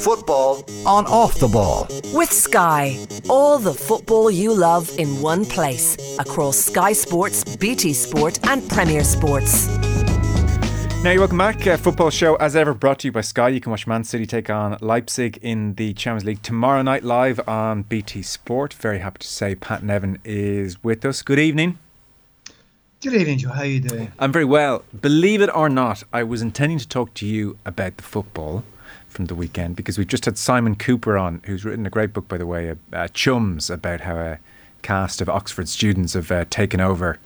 Football on off the ball. With Sky, all the football you love in one place across Sky Sports, BT Sport, and Premier Sports. Now, you're welcome back. Uh, football show, as ever, brought to you by Sky. You can watch Man City take on Leipzig in the Champions League tomorrow night live on BT Sport. Very happy to say Pat Nevin is with us. Good evening. Good evening, Joe. How are you doing? I'm very well. Believe it or not, I was intending to talk to you about the football from the weekend because we've just had Simon Kuper on, who's written a great book, by the way, uh, Chums, about how a cast of Oxford students have uh, taken over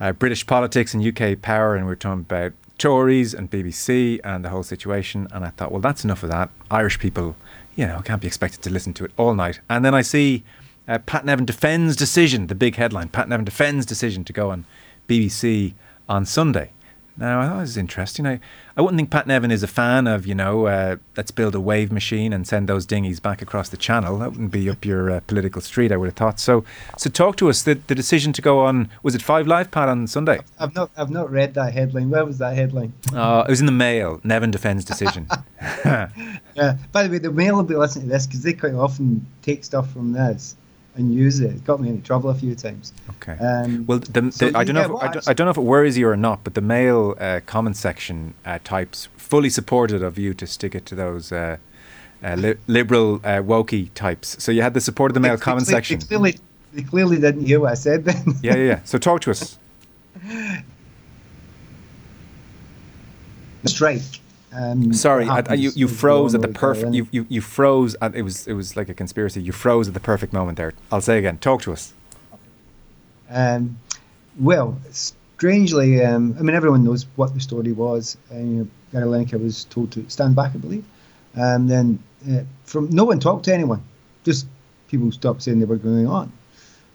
uh, British politics and UK power, and we we're talking about Tories and BBC and the whole situation. And I thought, well, that's enough of that. Irish people, you know, can't be expected to listen to it all night. And then I see uh, Pat Nevin defends decision, the big headline. Pat Nevin defends decision to go on BBC on Sunday. Now, I thought this was interesting. I, I wouldn't think Pat Nevin is a fan of, you know, uh, let's build a wave machine and send those dinghies back across the channel. That wouldn't be up your uh, political street, I would have thought. So, so talk to us. The, the decision to go on, was it Five Live, Pat, on Sunday? I've not, I've not read that headline. Where was that headline? Oh, it was in the Mail. Nevin defends decision. yeah. By the way, the Mail will be listening to this because they quite often take stuff from this and use it. It got me into trouble a few times. Okay. Um, well, the, the, so I don't know. If, I, don't, I, don't, know if it worries you or not, but the Mail uh, comment section uh, types fully supported of you to stick it to those uh, uh li- liberal uh, wokey types. So you had the support of the Mail they, comment they, section. They clearly, they clearly didn't hear what I said then. yeah, yeah, yeah. So talk to us. strike um, Sorry, I, you you froze at the perfect. You, you you froze. At, it was it was like a conspiracy. You froze at the perfect moment there. I'll say again. Talk to us. Um, well, strangely, um, I mean, everyone knows what the story was. Uh, you know, was told to stand back, I believe. And then uh, from no one talked to anyone. Just people stopped saying they were going on.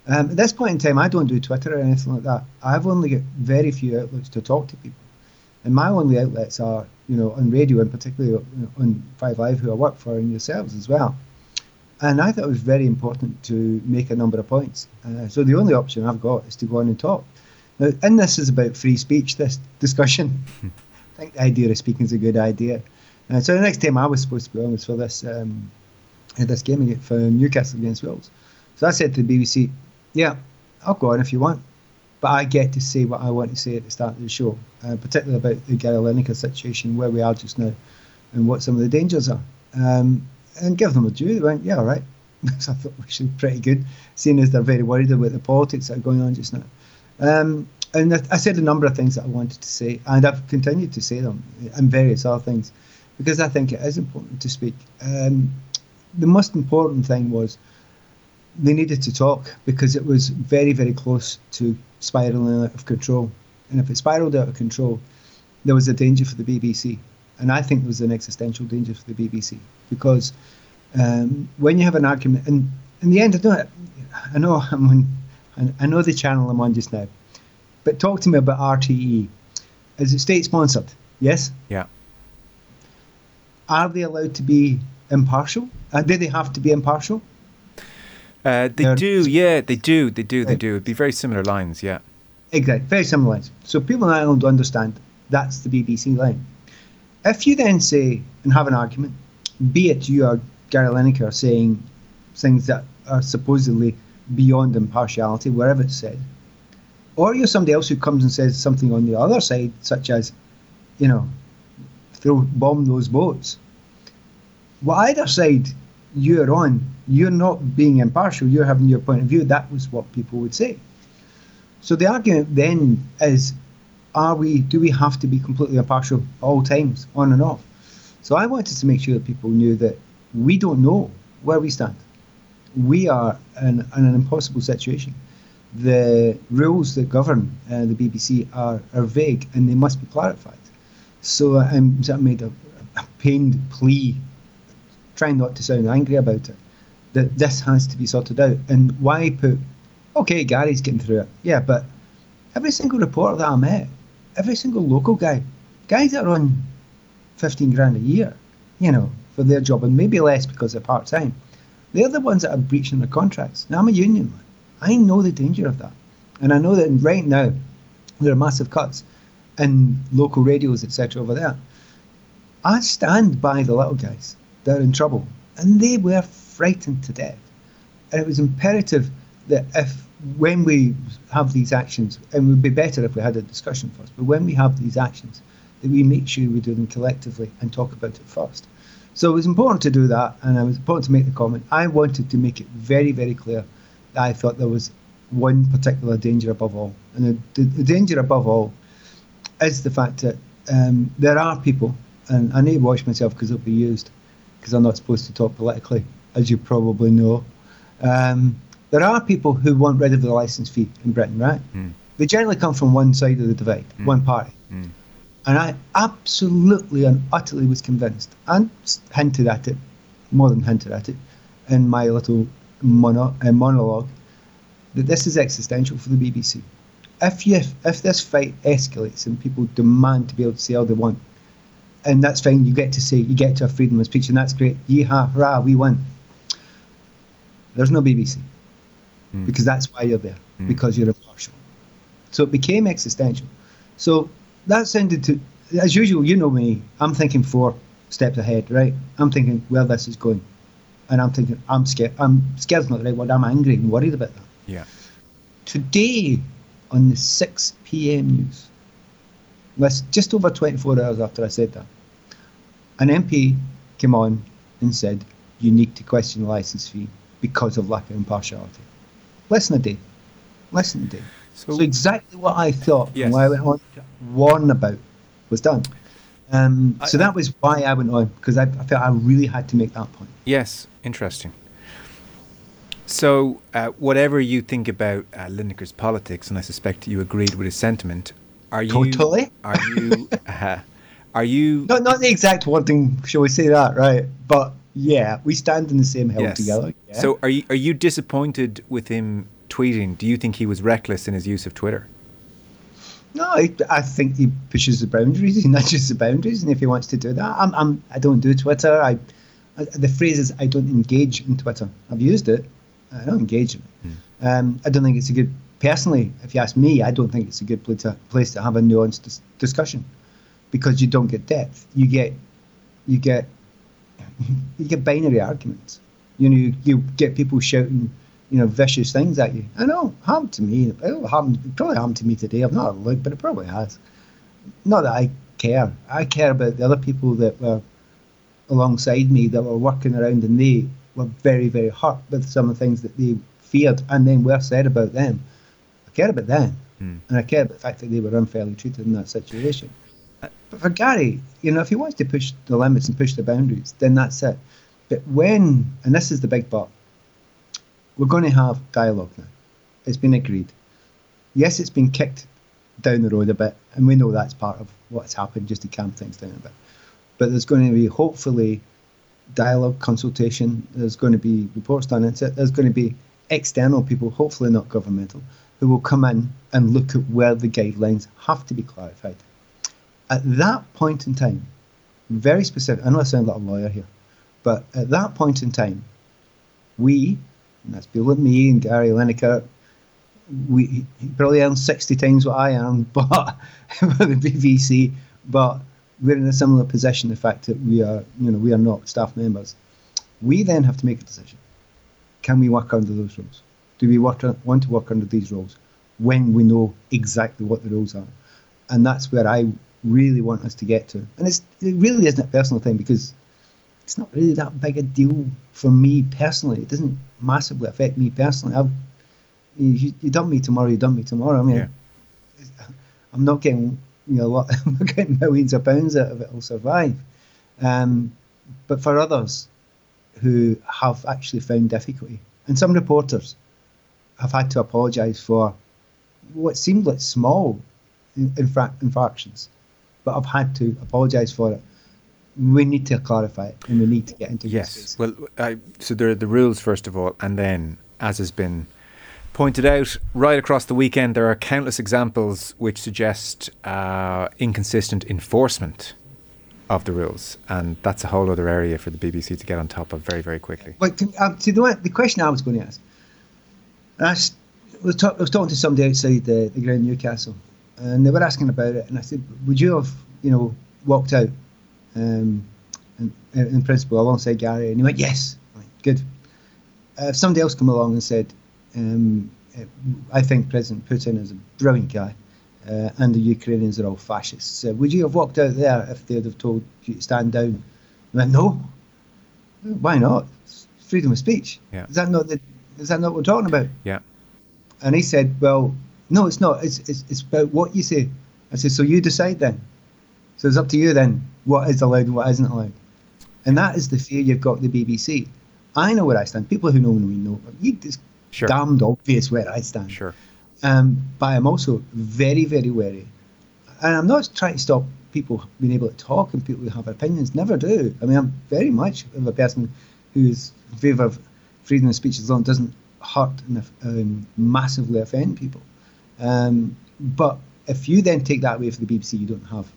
Um, at this point in time, I don't do Twitter or anything like that. I've only got very few outlets to talk to people, and my only outlets are you know, on radio and particularly on Five Live, who I work for, and yourselves as well. And I thought it was very important to make a number of points. Uh, so the only option I've got is to go on and talk. Now, and this is about free speech, this discussion. I think the idea of speaking is a good idea. Uh, so the next time I was supposed to be on was for this um, this game for Newcastle against Wolves. So I said to the BBC, yeah, I'll go on if you want but I get to say what I want to say at the start of the show, uh, particularly about the Gary Lineker situation, where we are just now, and what some of the dangers are. Um, and give them a due. They went, yeah, all right. so I thought we should be pretty good, seeing as they're very worried about the politics that are going on just now. Um, and I said a number of things that I wanted to say, and I've continued to say them, and various other things, because I think it is important to speak. Um, the most important thing was they needed to talk because it was very, very close to spiraling out of control. And if it spiraled out of control, there was a danger for the BBC. And I think there was an existential danger for the BBC because um, when you have an argument, and in the end, I know, I know I'm on, I know the channel I'm on just now, but talk to me about RTE. Is it state sponsored? Yes. Yeah. Are they allowed to be impartial? Uh, do they have to be impartial? Uh, they do, yeah, they do, they do, they do. It'd be very similar lines, yeah. Exactly, very similar lines. So people in Ireland understand that's the BBC line. If you then say and have an argument, be it you or Gary Lineker saying things that are supposedly beyond impartiality, wherever it's said, or you're somebody else who comes and says something on the other side, such as, you know, throw bomb those boats. Well, either side you're on, you're not being impartial, you're having your point of view. That was what people would say. So the argument then is are we do we have to be completely impartial all times, on and off? So I wanted to make sure that people knew that we don't know where we stand. We are in, in an impossible situation. The rules that govern uh, the BBC are, are vague and they must be clarified. So I made a, a pained plea trying not to sound angry about it, that this has to be sorted out. And why put, okay, Gary's getting through it. Yeah, but every single reporter that I met, every single local guy, guys that are on 15 grand a year, you know, for their job, and maybe less because they're part time, they're the ones that are breaching their contracts. Now, I'm a union man. I know the danger of that. And I know that right now, there are massive cuts in local radios, etc., over there. I stand by the little guys they're in trouble. And they were frightened to death. And it was imperative that if, when we have these actions, and it would be better if we had a discussion first, but when we have these actions, that we make sure we do them collectively and talk about it first. So it was important to do that, and it was important to make the comment. I wanted to make it very, very clear that I thought there was one particular danger above all. And the, the, the danger above all is the fact that um, there are people, and I need to watch myself because it'll be used, because I'm not supposed to talk politically, as you probably know. Um, there are people who want rid of the license fee in Britain, right? Mm. They generally come from one side of the divide, mm. one party. Mm. And I absolutely and utterly was convinced, and hinted at it, more than hinted at it, in my little mono, uh, monologue, that this is existential for the BBC. If you if this fight escalates and people demand to be able to say all they want, and that's fine, you get to say you get to have freedom of speech, and that's great. Yeehaw, hurrah, we win. There's no BBC mm. because that's why you're there mm. because you're impartial. So it became existential. So that sounded to, as usual, you know me. I'm thinking four steps ahead, right? I'm thinking where this is going, and I'm thinking I'm scared. I'm scared's not the right word. I'm angry and worried about that. Yeah. Today, on the 6 p.m. news, less just over 24 hours after I said that, an MP came on and said you need to question the license fee because of lack of impartiality. Less than a day. Less than a day. So, so exactly what I thought yes. and why I went on to warn about was done. Um, so I, that was why I went on because I, I, felt I really had to make that point. Yes, interesting. So, uh, whatever you think about uh, politics, and I suspect you agreed with his sentiment, are you totally? Are you? Uh, are you? Not not the exact one thing, shall we say that, right? But yeah, we stand in the same hill yes. together. Yeah. So, are you are you disappointed with him tweeting? Do you think he was reckless in his use of Twitter? No, I, I think he pushes the boundaries. He nudges the boundaries, and if he wants to do that, I'm, I'm I don't do Twitter. I, I the phrase is I don't engage in Twitter. I've used it. I don't engage in it. Hmm. Um, I don't think it's a good. Personally, if you ask me, I don't think it's a good place to, place to have a nuanced dis- discussion because you don't get depth. You get you get you get binary arguments. You know, you, you get people shouting you know, vicious things at you. I know, happened to me. It happened, probably happened to me today. I've not looked, but it probably has. Not that I care. I care about the other people that were alongside me that were working around and they were very, very hurt with some of the things that they feared and then were said about them. I care about them. Mm. And I care about the fact that they were unfairly treated in that situation. But for Gary, you know, if he wants to push the limits and push the boundaries, then that's it. But when, and this is the big but, we're going to have dialogue now. It's been agreed. Yes, it's been kicked down the road a bit, and we know that's part of what's happened just to calm things down a bit. But there's going to be hopefully dialogue, consultation. There's going to be reports done it. There's going to be external people, hopefully not governmental, who will come in and look at where the guidelines have to be clarified. At that point in time, very specific, I know I sound like a lawyer here, but at that point in time, we and that's people like me and Gary Lineker. We probably earn sixty times what I earn, but with the BBC, but we're in a similar position. The fact that we are, you know, we are not staff members. We then have to make a decision. Can we work under those rules? Do we work, want to work under these rules when we know exactly what the rules are? And that's where I really want us to get to. And it's, it really isn't a personal thing because it's not really that big a deal for me personally. It doesn't massively affect me personally. I've, you, you dump me tomorrow, you dump me tomorrow. I mean, yeah. I'm not getting you know what I'm not getting millions of pounds out of it. I'll survive. Um, but for others who have actually found difficulty, and some reporters have had to apologise for what seemed like small infra- infractions, but I've had to apologise for it. We need to clarify it and we need to get into yes. well I, so there are the rules first of all and then as has been pointed out right across the weekend there are countless examples which suggest uh, inconsistent enforcement of the rules and that's a whole other area for the BBC to get on top of very very quickly. But um, see the, the question I was going to ask I was, talk, I was talking to somebody outside the, the ground Newcastle and they were asking about it and I said would you have you know walked out um, in, in principle alongside Gary, and he went, yes, good. Uh, if somebody else come along and said, um, I think President Putin is a brilliant guy, uh, and the Ukrainians are all fascists. Uh, would you have walked out there if they'd have told you to stand down? I went, no. Why not? It's freedom of speech. Yeah. Is that not the, Is that not what we're talking about? Yeah. And he said, well, no, it's not. It's, it's, it's about what you say. I said, so you decide then. So it's up to you then what is allowed and what isn't allowed. And that is the fear you've got the BBC. I know where I stand. People who know me know. It's Sure. damned obvious where I stand. Sure. Um, but I'm also very, very wary. And I'm not trying to stop people being able to talk and people who have opinions. Never do. I mean, I'm very much of a person who is in favour of freedom of speech as long as it doesn't hurt and um, massively offend people. Um, but if you then take that away from the BBC, you don't have.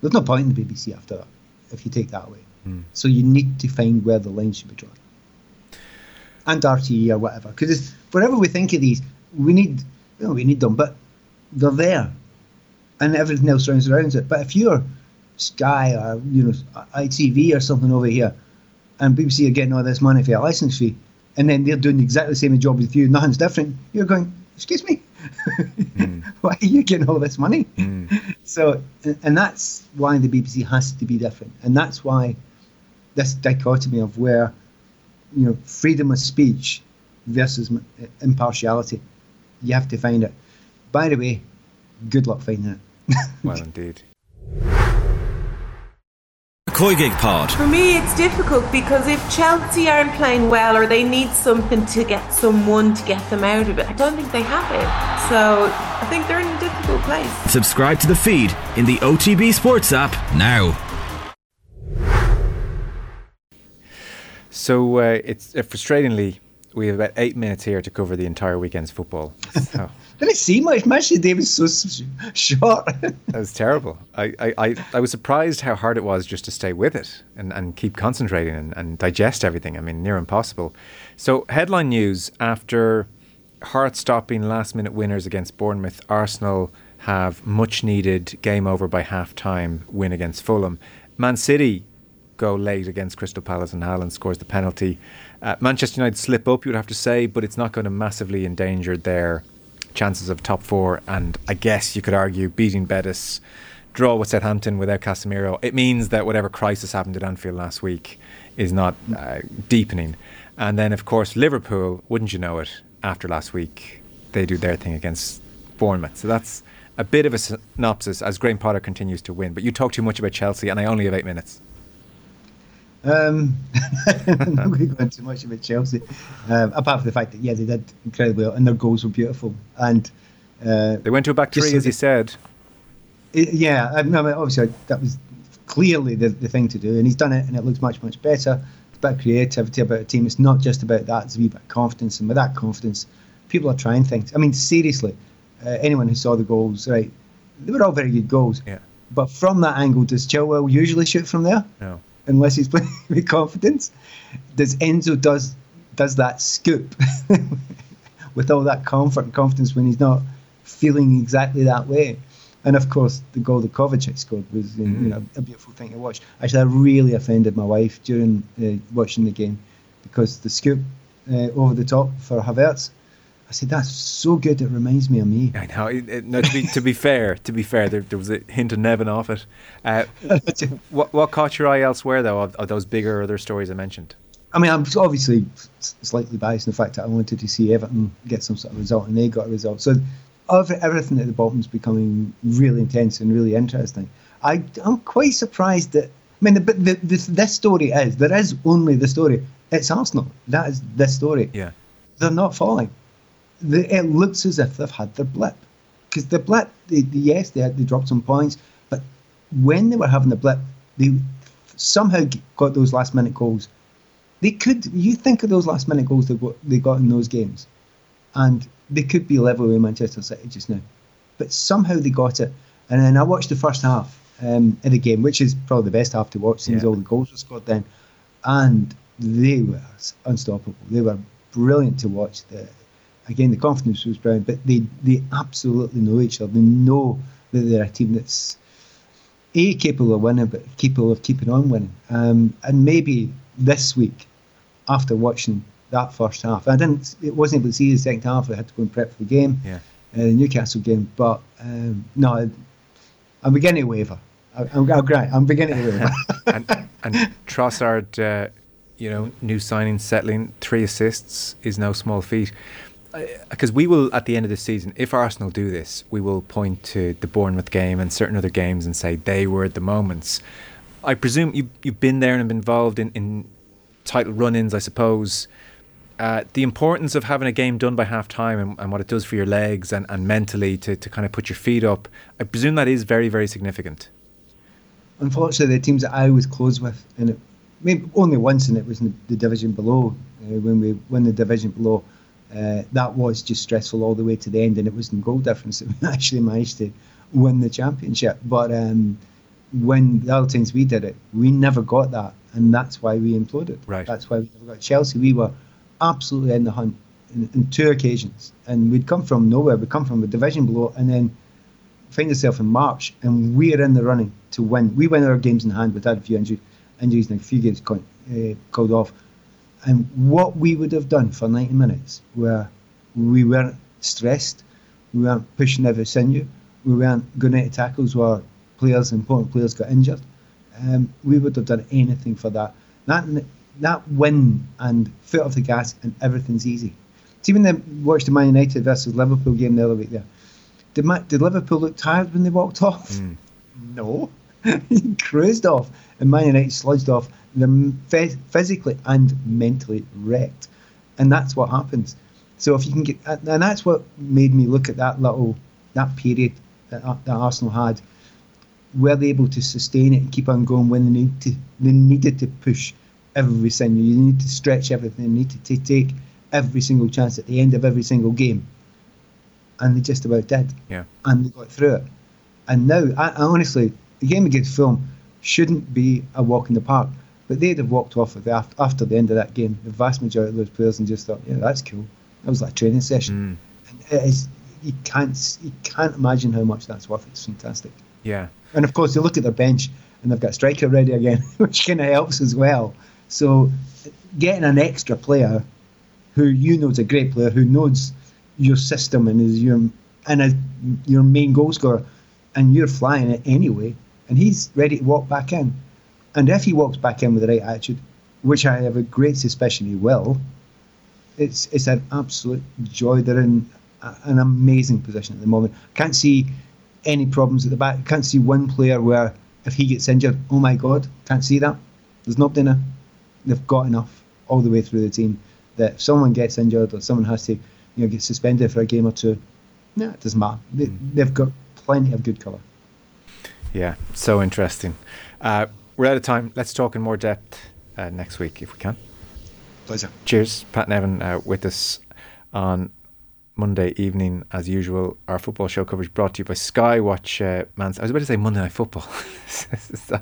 There's no point in the BBC after that if you take that away. So you need to find where the line should be drawn. And RTE or whatever. Because whatever we think of these, we need you know, we need them, but they're there. And everything else runs around it. But if you're Sky or you know ITV or something over here, and BBC are getting all this money for a license fee, and then they're doing exactly the same job with you, nothing's different, you're going, excuse me, Hmm. why are you getting all this money? Hmm. So, and that's why the BBC has to be different, and that's why this dichotomy of where, you know, freedom of speech versus impartiality, you have to find it. By the way, good luck finding it. Well, indeed. Koigig Pod. For me, it's difficult because if Chelsea aren't playing well or they need something to get someone to get them out of it, I don't think they have it. So I think they're in a difficult place. Subscribe to the feed in the OTB Sports app now. So uh, it's uh, frustratingly, we have about eight minutes here to cover the entire weekend's football. So Didn't see much. Match day was short. that was terrible. I, I, I, I was surprised how hard it was just to stay with it and, and keep concentrating and, and digest everything. I mean, near impossible. So, headline news after heart stopping last minute winners against Bournemouth, Arsenal have much needed game over by half time win against Fulham. Man City go late against Crystal Palace and Haaland scores the penalty. Uh, Manchester United slip up, you would have to say, but it's not going to massively endanger their chances of top four. And I guess you could argue beating Betis, draw with Southampton without Casemiro, it means that whatever crisis happened at Anfield last week is not uh, deepening. And then, of course, Liverpool, wouldn't you know it, after last week, they do their thing against Bournemouth. So that's a bit of a synopsis as Graham Potter continues to win. But you talk too much about Chelsea, and I only have eight minutes. Um, I'm not going to go into much about Chelsea, um, apart from the fact that yeah, they did incredibly well and their goals were beautiful. And uh, They went to a back three, as you that- said. it- yeah, I mean, obviously that was clearly the, the thing to do, and he's done it, and it looks much much better. It's about creativity, about a team. It's not just about that. It's a wee bit of confidence, and with that confidence, people are trying things. I mean, seriously, uh, anyone who saw the goals, right? They were all very good goals. Yeah. But from that angle, does Chilwell usually shoot from there? No. Unless he's playing with confidence. Does Enzo does does that scoop with all that comfort and confidence when he's not feeling exactly that way? And of course, the goal that Kovacic scored was you know a beautiful thing to watch. Actually, I really offended my wife during uh, watching the game because the scoop uh, over the top for Havertz. I said that's so good. It reminds me of me. I know. It, it, no, to be to be fair, to be fair, there, there was a hint of Nevin off it. Uh, what what caught your eye elsewhere though of, of those bigger other stories I mentioned? I mean, I'm obviously slightly biased in the fact that I wanted to see Everton get some sort of result, and they got a result. So every, everything at the bottom is becoming really intense and really interesting. I, I'm quite surprised that. I mean, the, the, this, this story is there is only the story. It's Arsenal. That is this story. Yeah. They're not falling. The, it looks as if they've had their blip, because the blip. They, yes, they had they dropped some points, but when they were having the blip, they somehow got those last minute goals they could. You think of those last minute goals they got, they got in those games, and they could be level with Manchester City just now, but somehow they got it. And then I watched the first half um, of the game, which is probably the best half to watch since Yeah. all the goals were scored then, and they were unstoppable. They were brilliant to watch. The, again, the confidence was brilliant, but they they absolutely know each other. They know that they're a team that's a capable of winning, but capable of keeping on winning. Um, and maybe this week, after watching that first half, I didn't, it wasn't able to see the second half. I had to go and prep for the game, Yeah. uh, Newcastle game. But um, no, I'm beginning to waver. I, I'm, I'm great. I'm beginning to waver. and, and Trossard, uh, you know, new signing, settling, three assists is no small feat. Because we will, at the end of the season, if Arsenal do this, we will point to the Bournemouth game and certain other games and say they were the moments. I presume you, you've been there and been involved in, in title run ins, I suppose. Uh, the importance of having a game done by half time and, and what it does for your legs and, and mentally to, to kind of put your feet up, I presume that is very, very significant. Unfortunately, the teams that I was close with, and it, maybe only once, and it was in the, the division below, uh, when we won the division below, uh, that was just stressful all the way to the end, and it was in goal difference that we actually managed to win the championship. But um, when the other times we did it, we never got that, and that's why we imploded. Right. That's why we never got Chelsea. We were absolutely in the hunt in, in two occasions, and we'd come from nowhere. We'd come from a division below, and then find yourself in March, and we're in the running to win. We win our games in hand. We've had a few injuries, injuries and a few games called, uh, called off. And what we would have done for 90 minutes, where we weren't stressed, we weren't pushing every sinew, we weren't going into tackles where players, important players, got injured. Um, we would have done anything for that. That that win and foot off the gas, and everything's easy. See when they watched the Man United versus Liverpool game the other week there. Did, Ma- did Liverpool look tired when they walked off? No. he cruised off, and Man United sludged off. They're phys- physically and mentally wrecked. And that's what happens. So if you can get, and that's what made me look at that little, that period that, uh, that Arsenal had. Were they able to sustain it and keep on going when they need to? They needed to push every single. You need to stretch everything. You need to, to take every single chance at the end of every single game. And they just about did Yeah. and they got through it. And now, I, I honestly, the game against Fulham shouldn't be a walk in the park, but they'd have walked off with the, after, after the end of that game, the vast majority of those players, and just thought, yeah, that's cool. That was like a training session. Mm. And it is, you can't, you can't imagine how much that's worth. It's fantastic. Yeah. And of course, you look at their bench and they've got striker ready again, which kind of helps as well. So, getting an extra player who you know is a great player, who knows your system and is your and is your main goal scorer, and you're flying it anyway, and he's ready to walk back in. And if he walks back in with the right attitude, which I have a great suspicion he will, it's it's an absolute joy. They're in a, an amazing position at the moment. Can't see any problems at the back. Can't see one player where if he gets injured, oh my god, can't see that. There's not enough. They've got enough all the way through the team that if someone gets injured or someone has to, you know, get suspended for a game or two, no, it doesn't matter. They, hmm. They've got plenty of good colour. Yeah, so interesting. Uh, we're out of time. Let's talk in more depth uh, next week if we can. Pleasure. Cheers, Pat Nevin, uh, with us on Monday evening as usual. Our football show coverage brought to you by Sky. Watch uh, Man. I was about to say Monday Night Football.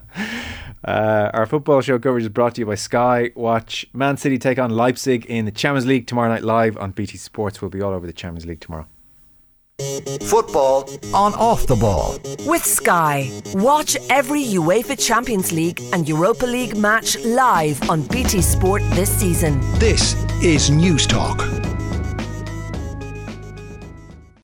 uh, our football show coverage is brought to you by Sky. Watch Man City take on Leipzig in the Champions League tomorrow night live on BT Sports. We'll be all over the Champions League tomorrow. Football on off the ball. With Sky. Watch every UEFA Champions League and Europa League match live on BT Sport this season. This is Newstalk.